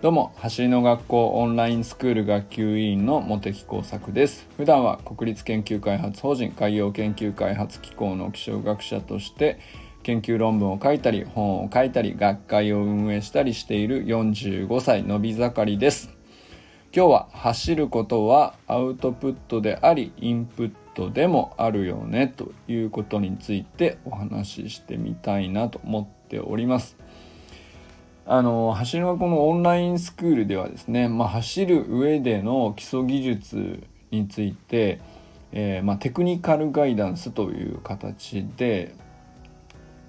どうも走りの学校オンラインスクール学級委員の茂木耕作です。普段は国立研究開発法人海洋研究開発機構の気象学者として研究論文を書いたり本を書いたり学会を運営したりしている45歳のび盛りです。今日は走ることはアウトプットでありインプットでもあるよねということについてお話ししてみたいなと思っております。あの走りの学校のオンラインスクールではですね、まあ、走る上での基礎技術について、えー、まあ、テクニカルガイダンスという形で、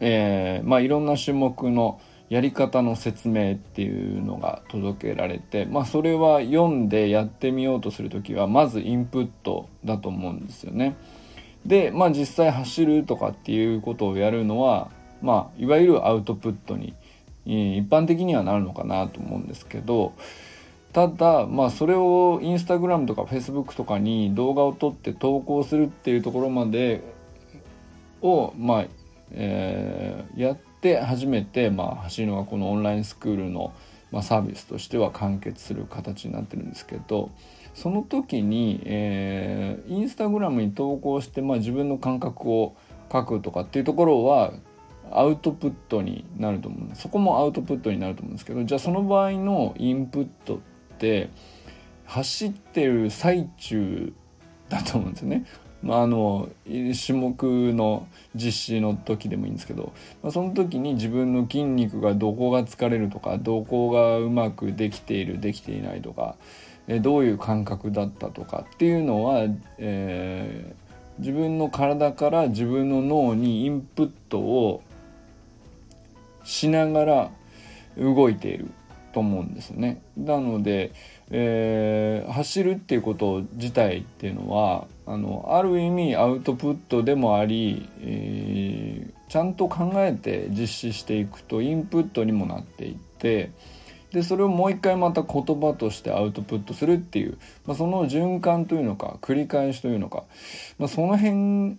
えー、まあ、いろんな種目のやり方の説明っていうのが届けられて、ま、それは読んでやってみようとする時はまずインプットだと思うんですよね。で、まあ、実際走るとかっていうことをやるのは、ま、いわゆるアウトプットに一般的にはなるのかなと思うんですけどただまあそれをインスタグラムとかフェイスブックとかに動画を撮って投稿するっていうところまでをまあ、えー、やって初めてまあ走るのがこのオンラインスクールの、まあ、サービスとしては完結する形になってるんですけどその時に、えー、インスタグラムに投稿して、まあ、自分の感覚を書くとかっていうところはアウトプットになると思うそこもアウトプットになると思うんですけどじゃあその場合のインプットって走ってる最中だと思うんですよね。まあ、あの種目の実施の時でもいいんですけど、まあ、その時に自分の筋肉がどこが疲れるとかどこがうまくできているできていないとかえどういう感覚だったとかっていうのは、えー、自分の体から自分の脳にインプットをしながら動いていると思うんですね。なので、えー、走るっていうこと自体っていうのはあのある意味アウトプットでもあり、えー、ちゃんと考えて実施していくとインプットにもなっていってでそれをもう一回また言葉としてアウトプットするっていう、まあ、その循環というのか繰り返しというのか、まあ、その辺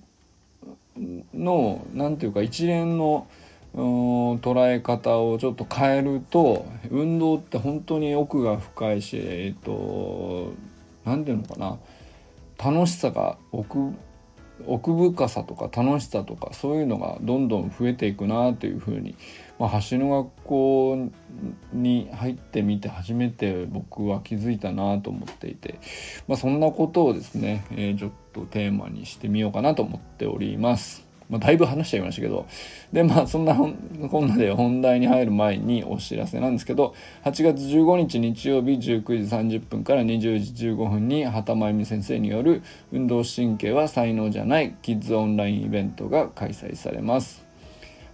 の何て言うか一連の捉え方をちょっと変えると運動って本当に奥が深いしえっと何て言うのかな。楽しさが奥奥深さとか楽しさとかそういうのがどんどん増えていくなというふうに、まあ、橋の学校に入ってみて初めて僕は気づいたなと思っていて、まあ、そんなことをですね、えー、ちょっとテーマにしてみようかなと思っております。まあ、だいぶ話しちゃいましたけど、で、まあ、そんなこんなで本題に入る前にお知らせなんですけど、8月15日日曜日19時30分から20時15分に畑真由美先生による運動神経は才能じゃないキッズオンラインイベントが開催されます。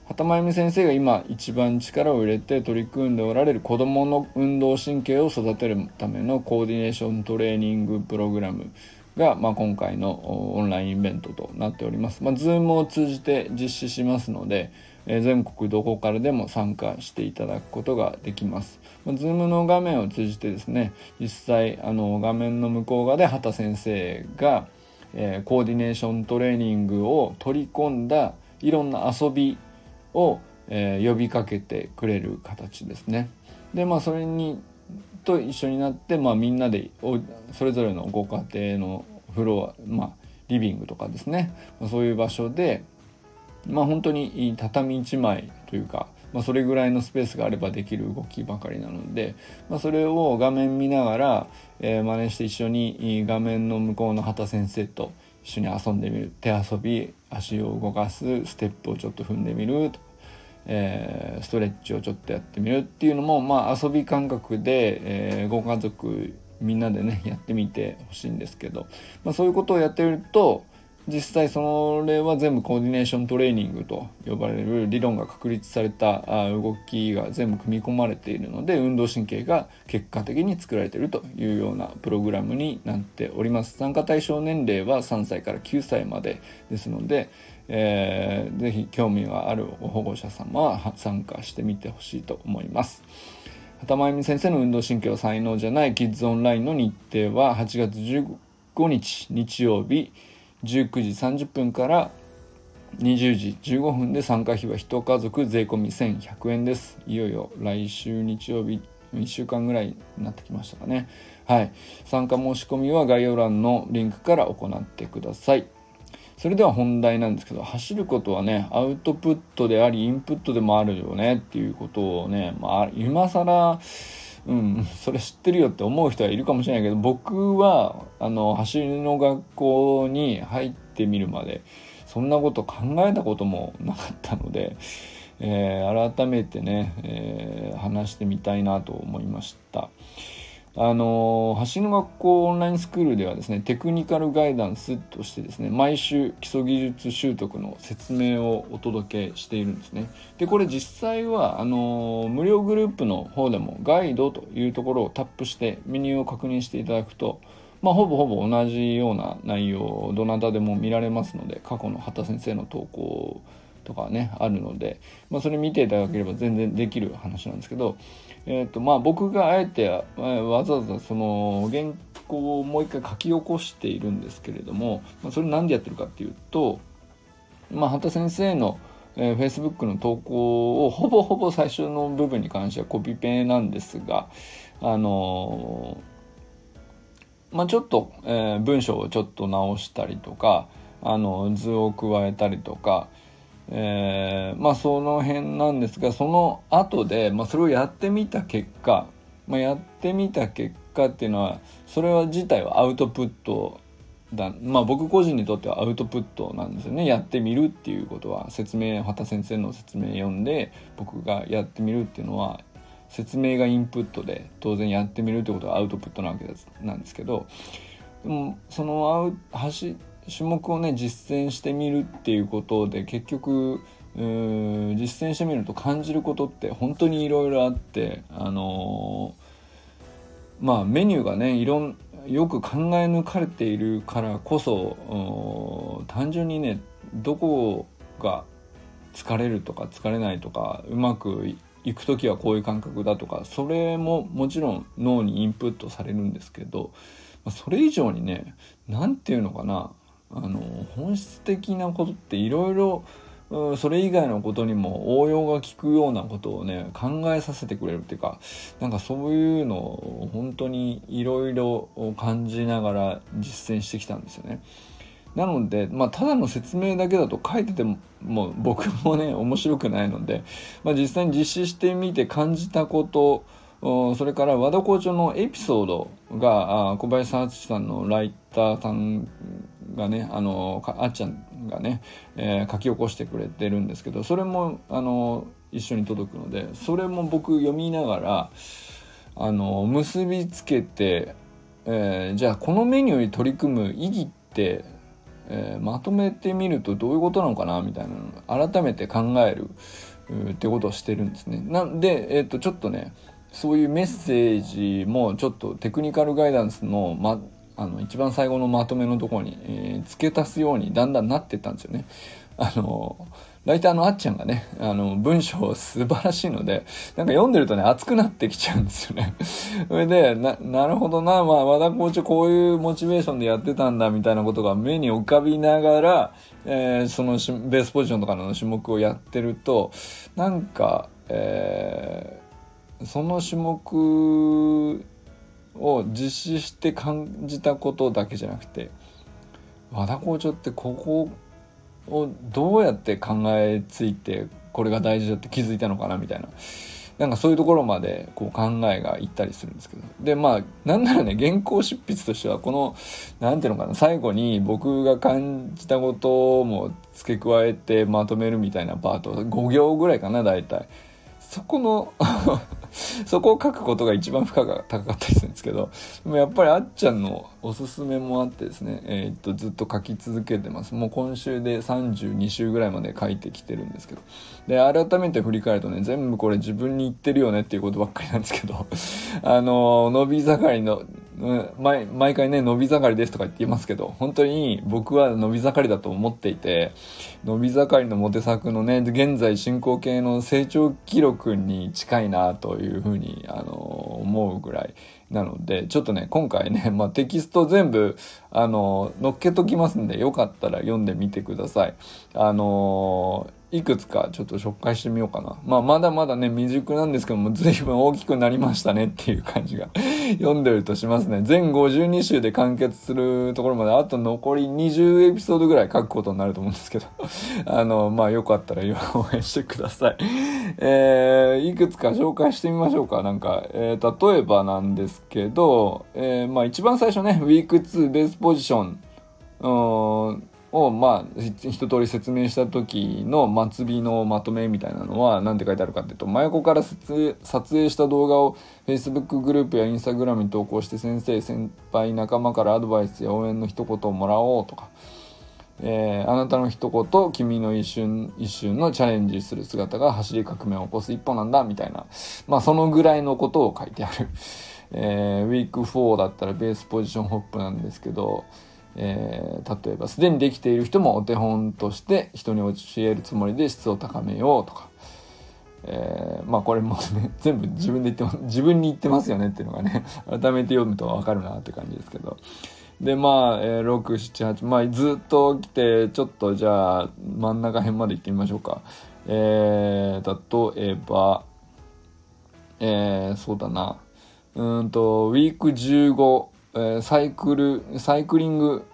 畑真由美先生が今一番力を入れて取り組んでおられる子どもの運動神経を育てるためのコーディネーショントレーニングプログラムが、まあ、今回のオンラインイベントとなっております。まあ、Zoom を通じて実施しますので、えー、全国どこからでも参加していただくことができます。まあ、Zoom の画面を通じてですね、実際あの画面の向こう側で畑先生が、えー、コーディネーショントレーニングを取り込んだいろんな遊びを、えー、呼びかけてくれる形ですね。でまあそれにと一緒になって、まあ、みんなでそれぞれのご家庭のフロア、まあ、リビングとかですね、ま、そういう場所で、まあ、本当に畳1枚というか、まあ、それぐらいのスペースがあればできる動きばかりなので、まあ、それを画面見ながら、えー、真似して一緒に画面の向こうの畑先生と一緒に遊んでみる。手遊び足を動かすステップをちょっと踏んでみるとえー、ストレッチをちょっとやってみるっていうのも、まあ、遊び感覚で、えー、ご家族みんなでねやってみてほしいんですけど、まあ、そういうことをやってると実際それは全部コーディネーショントレーニングと呼ばれる理論が確立された動きが全部組み込まれているので運動神経が結果的に作られているというようなプログラムになっております。参加対象年齢は3歳から9歳までですので、えー、ぜひ興味がある保護者様は参加してみてほしいと思います。畑真由美先生の運動神経は才能じゃないキッズオンラインの日程は8月15日日曜日19時30分から20時15分で参加費は1家族税込1100円です。いよいよ来週日曜日1週間ぐらいになってきましたかね。はい。参加申し込みは概要欄のリンクから行ってください。それでは本題なんですけど走ることはねアウトプットでありインプットでもあるよねっていうことをね、まあ、今更うん、それ知ってるよって思う人はいるかもしれないけど僕はあの走りの学校に入ってみるまでそんなこと考えたこともなかったので、えー、改めてね、えー、話してみたいなと思いました。あの橋の学校オンラインスクールではですねテクニカルガイダンスとしてですね毎週基礎技術習得の説明をお届けしているんですね。でこれ実際はあの無料グループの方でもガイドというところをタップしてメニューを確認していただくとまあ、ほぼほぼ同じような内容どなたでも見られますので過去の畑先生の投稿とかねあるので、まあ、それ見ていただければ全然できる話なんですけどえーとまあ、僕があえてわざわざその原稿をもう一回書き起こしているんですけれども、まあ、それ何でやってるかっていうと、まあ、畑先生の、えー、Facebook の投稿をほぼほぼ最初の部分に関してはコピペなんですがあのー、まあ、ちょっと、えー、文章をちょっと直したりとかあの図を加えたりとかえー、まあその辺なんですがその後で、まあ、それをやってみた結果、まあ、やってみた結果っていうのはそれは自体はアウトプットだまあ僕個人にとってはアウトプットなんですよね。やってみるっていうことは説明畑先生の説明読んで僕がやってみるっていうのは説明がインプットで当然やってみるってことはアウトプットなわけですなんですけどでもそのアウ走種目をね実践してみるっていうことで結局実践してみると感じることって本当にいろいろあってあのー、まあメニューがねいろんよく考え抜かれているからこそ単純にねどこが疲れるとか疲れないとかうまくいく時はこういう感覚だとかそれももちろん脳にインプットされるんですけどそれ以上にね何て言うのかなあの本質的なことっていろいろそれ以外のことにも応用が効くようなことをね考えさせてくれるっていうかなんかそういうのを本当にいろいろ感じながら実践してきたんですよね。なので、まあ、ただの説明だけだと書いててももう僕もね面白くないので、まあ、実際に実施してみて感じたことそれから和田校長のエピソードが小林敦さんのライターさんがねあのあっちゃんがね、えー、書き起こしてくれてるんですけどそれもあの一緒に届くのでそれも僕読みながらあの結びつけて、えー、じゃあこのメニューに取り組む意義って、えー、まとめてみるとどういうことなのかなみたいなのを改めて考えるってことをしてるんですね。なんで、えー、とちょっとねそういうメッセージもちょっとテクニカルガイダンスの、ま、あの一番最後のまとめのところに、えー、付け足すようにだんだんなってったんですよね。あのライターのあっちゃんがね、あの、文章素晴らしいので、なんか読んでるとね、熱くなってきちゃうんですよね。それで、な、なるほどな、まあ、和田校長こういうモチベーションでやってたんだ、みたいなことが目に浮かびながら、えー、そのしベースポジションとかの種目をやってると、なんか、えー、その種目を実施して感じたことだけじゃなくて和田校長ってここをどうやって考えついてこれが大事だって気づいたのかなみたいななんかそういうところまでこう考えがいったりするんですけどでまあなんならね原稿執筆としてはこの何ていうのかな最後に僕が感じたことも付け加えてまとめるみたいなパート5行ぐらいかな大体。そこの そこを書くことが一番負荷が高かったりするんですけど、でもやっぱりあっちゃんのおすすめもあってですね、えー、っと、ずっと書き続けてます。もう今週で32週ぐらいまで書いてきてるんですけど。で、改めて振り返るとね、全部これ自分に言ってるよねっていうことばっかりなんですけど、あの、伸び盛りの、毎毎回ね、伸び盛りですとか言っていますけど、本当に僕は伸び盛りだと思っていて、伸び盛りのモテ作のね、現在進行形の成長記録に近いなというふうに、あの、思うぐらいなので、ちょっとね、今回ね、まあ、テキスト全部、あの、載っけときますんで、よかったら読んでみてください。あのいくつかちょっと紹介してみようかな。まあ、まだまだね、未熟なんですけども、随分大きくなりましたねっていう感じが 読んでるとしますね。全52週で完結するところまで、あと残り20エピソードぐらい書くことになると思うんですけど あの、まあ、よかったら応援してください。えー、いくつか紹介してみましょうか。なんか、えー、例えばなんですけど、えー、まあ、一番最初ね、ウィーク2ベースポジション、うんをまあ一通り説明した時の末尾のまとめみたいなのは何て書いてあるかっていうと真横から撮影した動画を Facebook グループや Instagram に投稿して先生先輩仲間からアドバイスや応援の一言をもらおうとか、えー、あなたの一言君の一瞬一瞬のチャレンジする姿が走り革命を起こす一歩なんだみたいなまあそのぐらいのことを書いてある、えー、ウィーク4だったらベースポジションホップなんですけどえー、例えばすでにできている人もお手本として人に教えるつもりで質を高めようとか、えー、まあこれもね 全部自分で言って自分に言ってますよね。っていうのがね改めて読むと分かるなって感じですけど。でまあ、えー、678まあずっと来てちょっとじゃあ真ん中辺まで行ってみましょうか。えー、例えばえー、そうだな。うんとウィーク15えー、サイクルサイクリング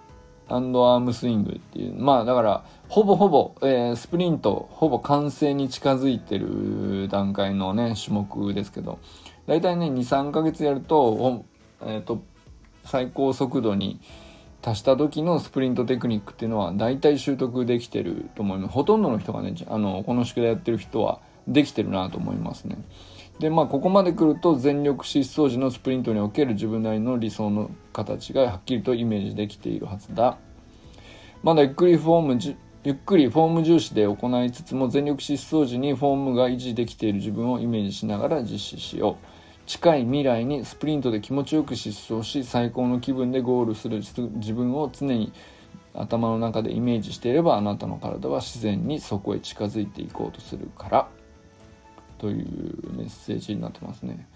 アームスイングっていうまあだからほぼほぼ、えー、スプリントほぼ完成に近づいてる段階のね種目ですけど大体ね23ヶ月やると,、えーと、最高速度に達した時のスプリントテクニックっていうのは大体習得できてると思いますほとんどの人がねあのこの宿題やってる人はできてるなと思いますね。でまあここまで来ると全力疾走時のスプリントにおける自分なりの理想の形がはっきりとイメージできているはずだ。まだゆっくりフォームじゆっくりフォーム重視で行いつつも全力疾走時にフォームが維持できている自分をイメージしながら実施しよう。近い未来にスプリントで気持ちよく疾走し最高の気分でゴールする自分を常に頭の中でイメージしていればあなたの体は自然にそこへ近づいていこうとするから。というメッセージになってますね。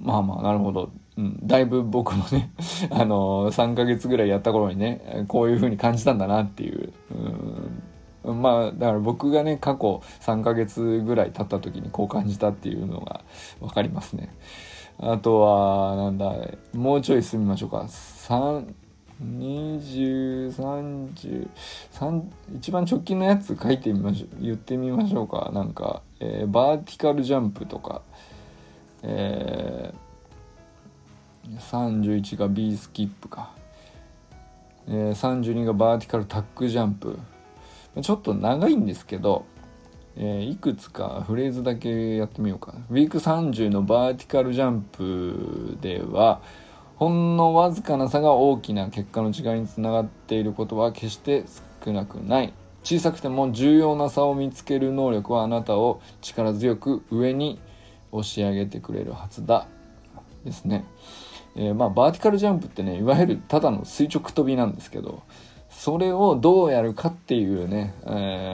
まあまあなるほど、うん、だいぶ僕もね あの3ヶ月ぐらいやった頃にねこういう風に感じたんだなっていう、うん、まあだから僕がね過去3ヶ月ぐらい経った時にこう感じたっていうのが分かりますね。あとはなんだもうちょい進みましょうか。2030一番直近のやつ書いてみましょう言ってみましょうか。なんか、えー、バーティカルジャンプとかえー、31が B スキップか、えー、32がバーティカルタックジャンプ。ちょっと長いんですけど、えー、いくつかフレーズだけやってみようか。ウィーク30のバーティカルジャンプではほんのわずかな差が大きな結果の違いにつながっていることは決して少なくない。小さくても重要な差を見つける能力はあなたを力強く上に押し上げてくれるはずだですね。えー、まあバーティカルジャンプってねいわゆるただの垂直跳びなんですけどそれをどうやるかっていうね、え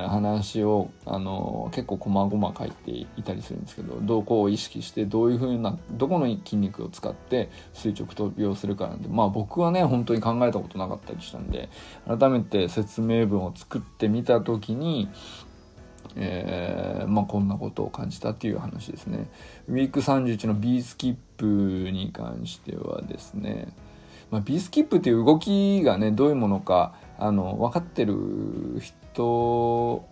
ー、話を、あのー、結構細々書いていたりするんですけどどこを意識してどういうふうなどこの筋肉を使って垂直跳びをするかなんでまあ僕はね本当に考えたことなかったりしたんで改めて説明文を作ってみた時にえー、まあ、こんなことを感じたっていう話ですね。ウィーク31の B スキップに関してはですね、まあ、B スキップっていう動きがねどういうものかあの分かってる人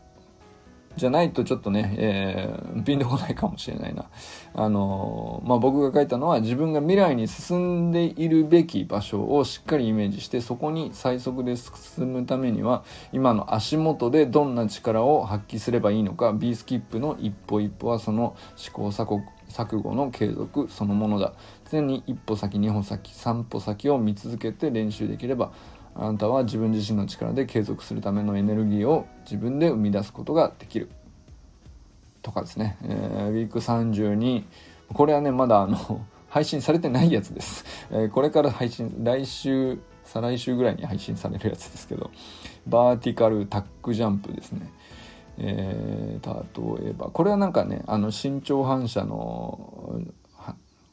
じゃないとちょっとね、えー、ピンとこないかもしれないな。あの、まあ、僕が書いたのは自分が未来に進んでいるべき場所をしっかりイメージしてそこに最速で進むためには今の足元でどんな力を発揮すればいいのか B スキップの一歩一歩はその試行錯誤の継続そのものだ常に一歩先二歩先三歩先を見続けて練習できればあなたは自分自身の力で継続するためのエネルギーを自分で生み出すことができる。とかですね、えー、ウィーク32これはねまだあの配信されてないやつです、えー、これから配信来週再来週ぐらいに配信されるやつですけど。バーティカルタックジャンプですね。えー、例えば。これはなんかねあの身長反射の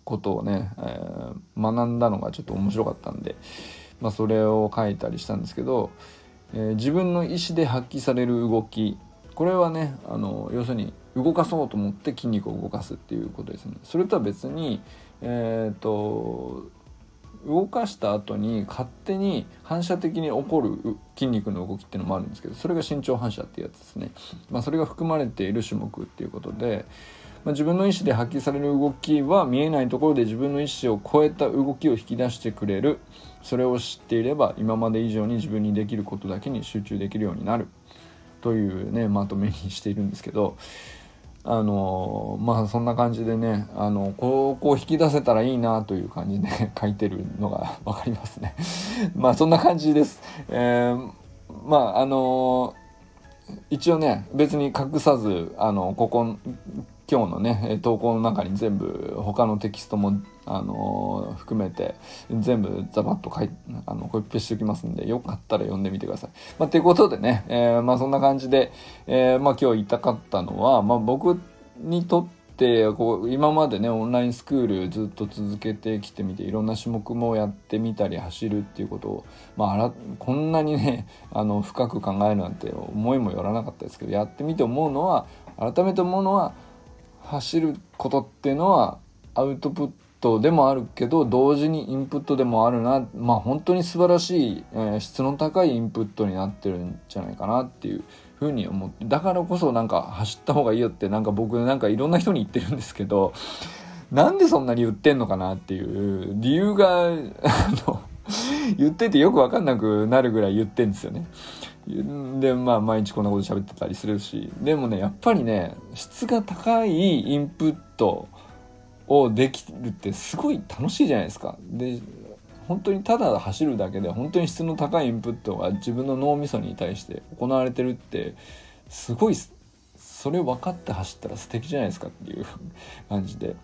ことをね、えー、学んだのがちょっと面白かったんで、まあ、それを書いたりしたんですけど、えー、自分の意思で発揮される動きこれはねあの要するに動かそうと思って筋肉を動かすっていうことですね。それとは別にえっ、ー、と動かした後に勝手に反射的に起こる筋肉の動きっていうのもあるんですけどそれが身長反射っていうやつですね、まあ、それが含まれている種目っていうことで、まあ、自分の意思で発揮される動きは見えないところで自分の意思を超えた動きを引き出してくれる。それを知っていれば今まで以上に自分にできることだけに集中できるようになる。というねまとめにしているんですけど。あのまあそんな感じでねあのこうこう引き出せたらいいなという感じで 書いてるのが分かりますね。まあそんな感じです。えー、まああの一応ね別に隠さずあのここ今日のね投稿の中に全部他のテキストも、あのー、含めて全部ザバッと書いあのコピペしておきますんでよかったら読んでみてください。まあ、ということでね、えー、まあそんな感じで、えー、まあ今日言いたかったのは、まあ、僕にとってこう今までねオンラインスクールずっと続けてきてみていろんな種目もやってみたり走るっていうことを、まあ、こんなにねあの深く考えるなんて思いもよらなかったですけどやってみて思うのは改めて思うのは走ることっていうのはアウトプットでもあるけど同時にインプットでもあるなまあ本当に素晴らしい、えー、質の高いインプットになってるんじゃないかなっていうふうに思ってだからこそなんか走った方がいいよってなんか僕なんかいろんな人に言ってるんですけど なんでそんなに言ってんのかなっていう理由があの言っててよく分かんなくなるぐらい言ってんですよね。でまあ毎日こんなこと喋ってたりするしでもねやっぱりね質が高いインプットをできるってすごい楽しいじゃないですか。で本当にただ走るだけで本当に質の高いインプットが自分の脳みそに対して行われてるってすごいそれ分かって走ったら素敵じゃないですかっていう感じで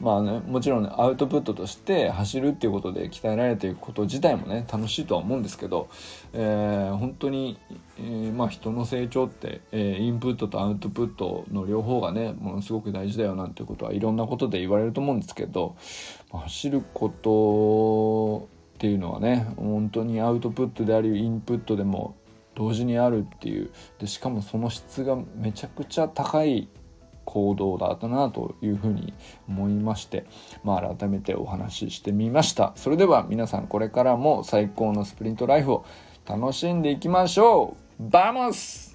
まあねもちろんねアウトプットとして走るっていうことで鍛えられていくこと自体もね楽しいとは思うんですけど、えー、本当に、えー、まあ人の成長って、えー、インプットとアウトプットの両方がねものすごく大事だよなんていうことはいろんなことで言われると思うんですけど、まあ、走ることっていうのはね本当にアウトプットでありインプットでも同時にあるっていうでしかもその質がめちゃくちゃ高い行動だったなというふうに思いまして、まあ、改めてお話ししてみました。それでは皆さんこれからも最高のスプリントライフを楽しんでいきましょう。 vamos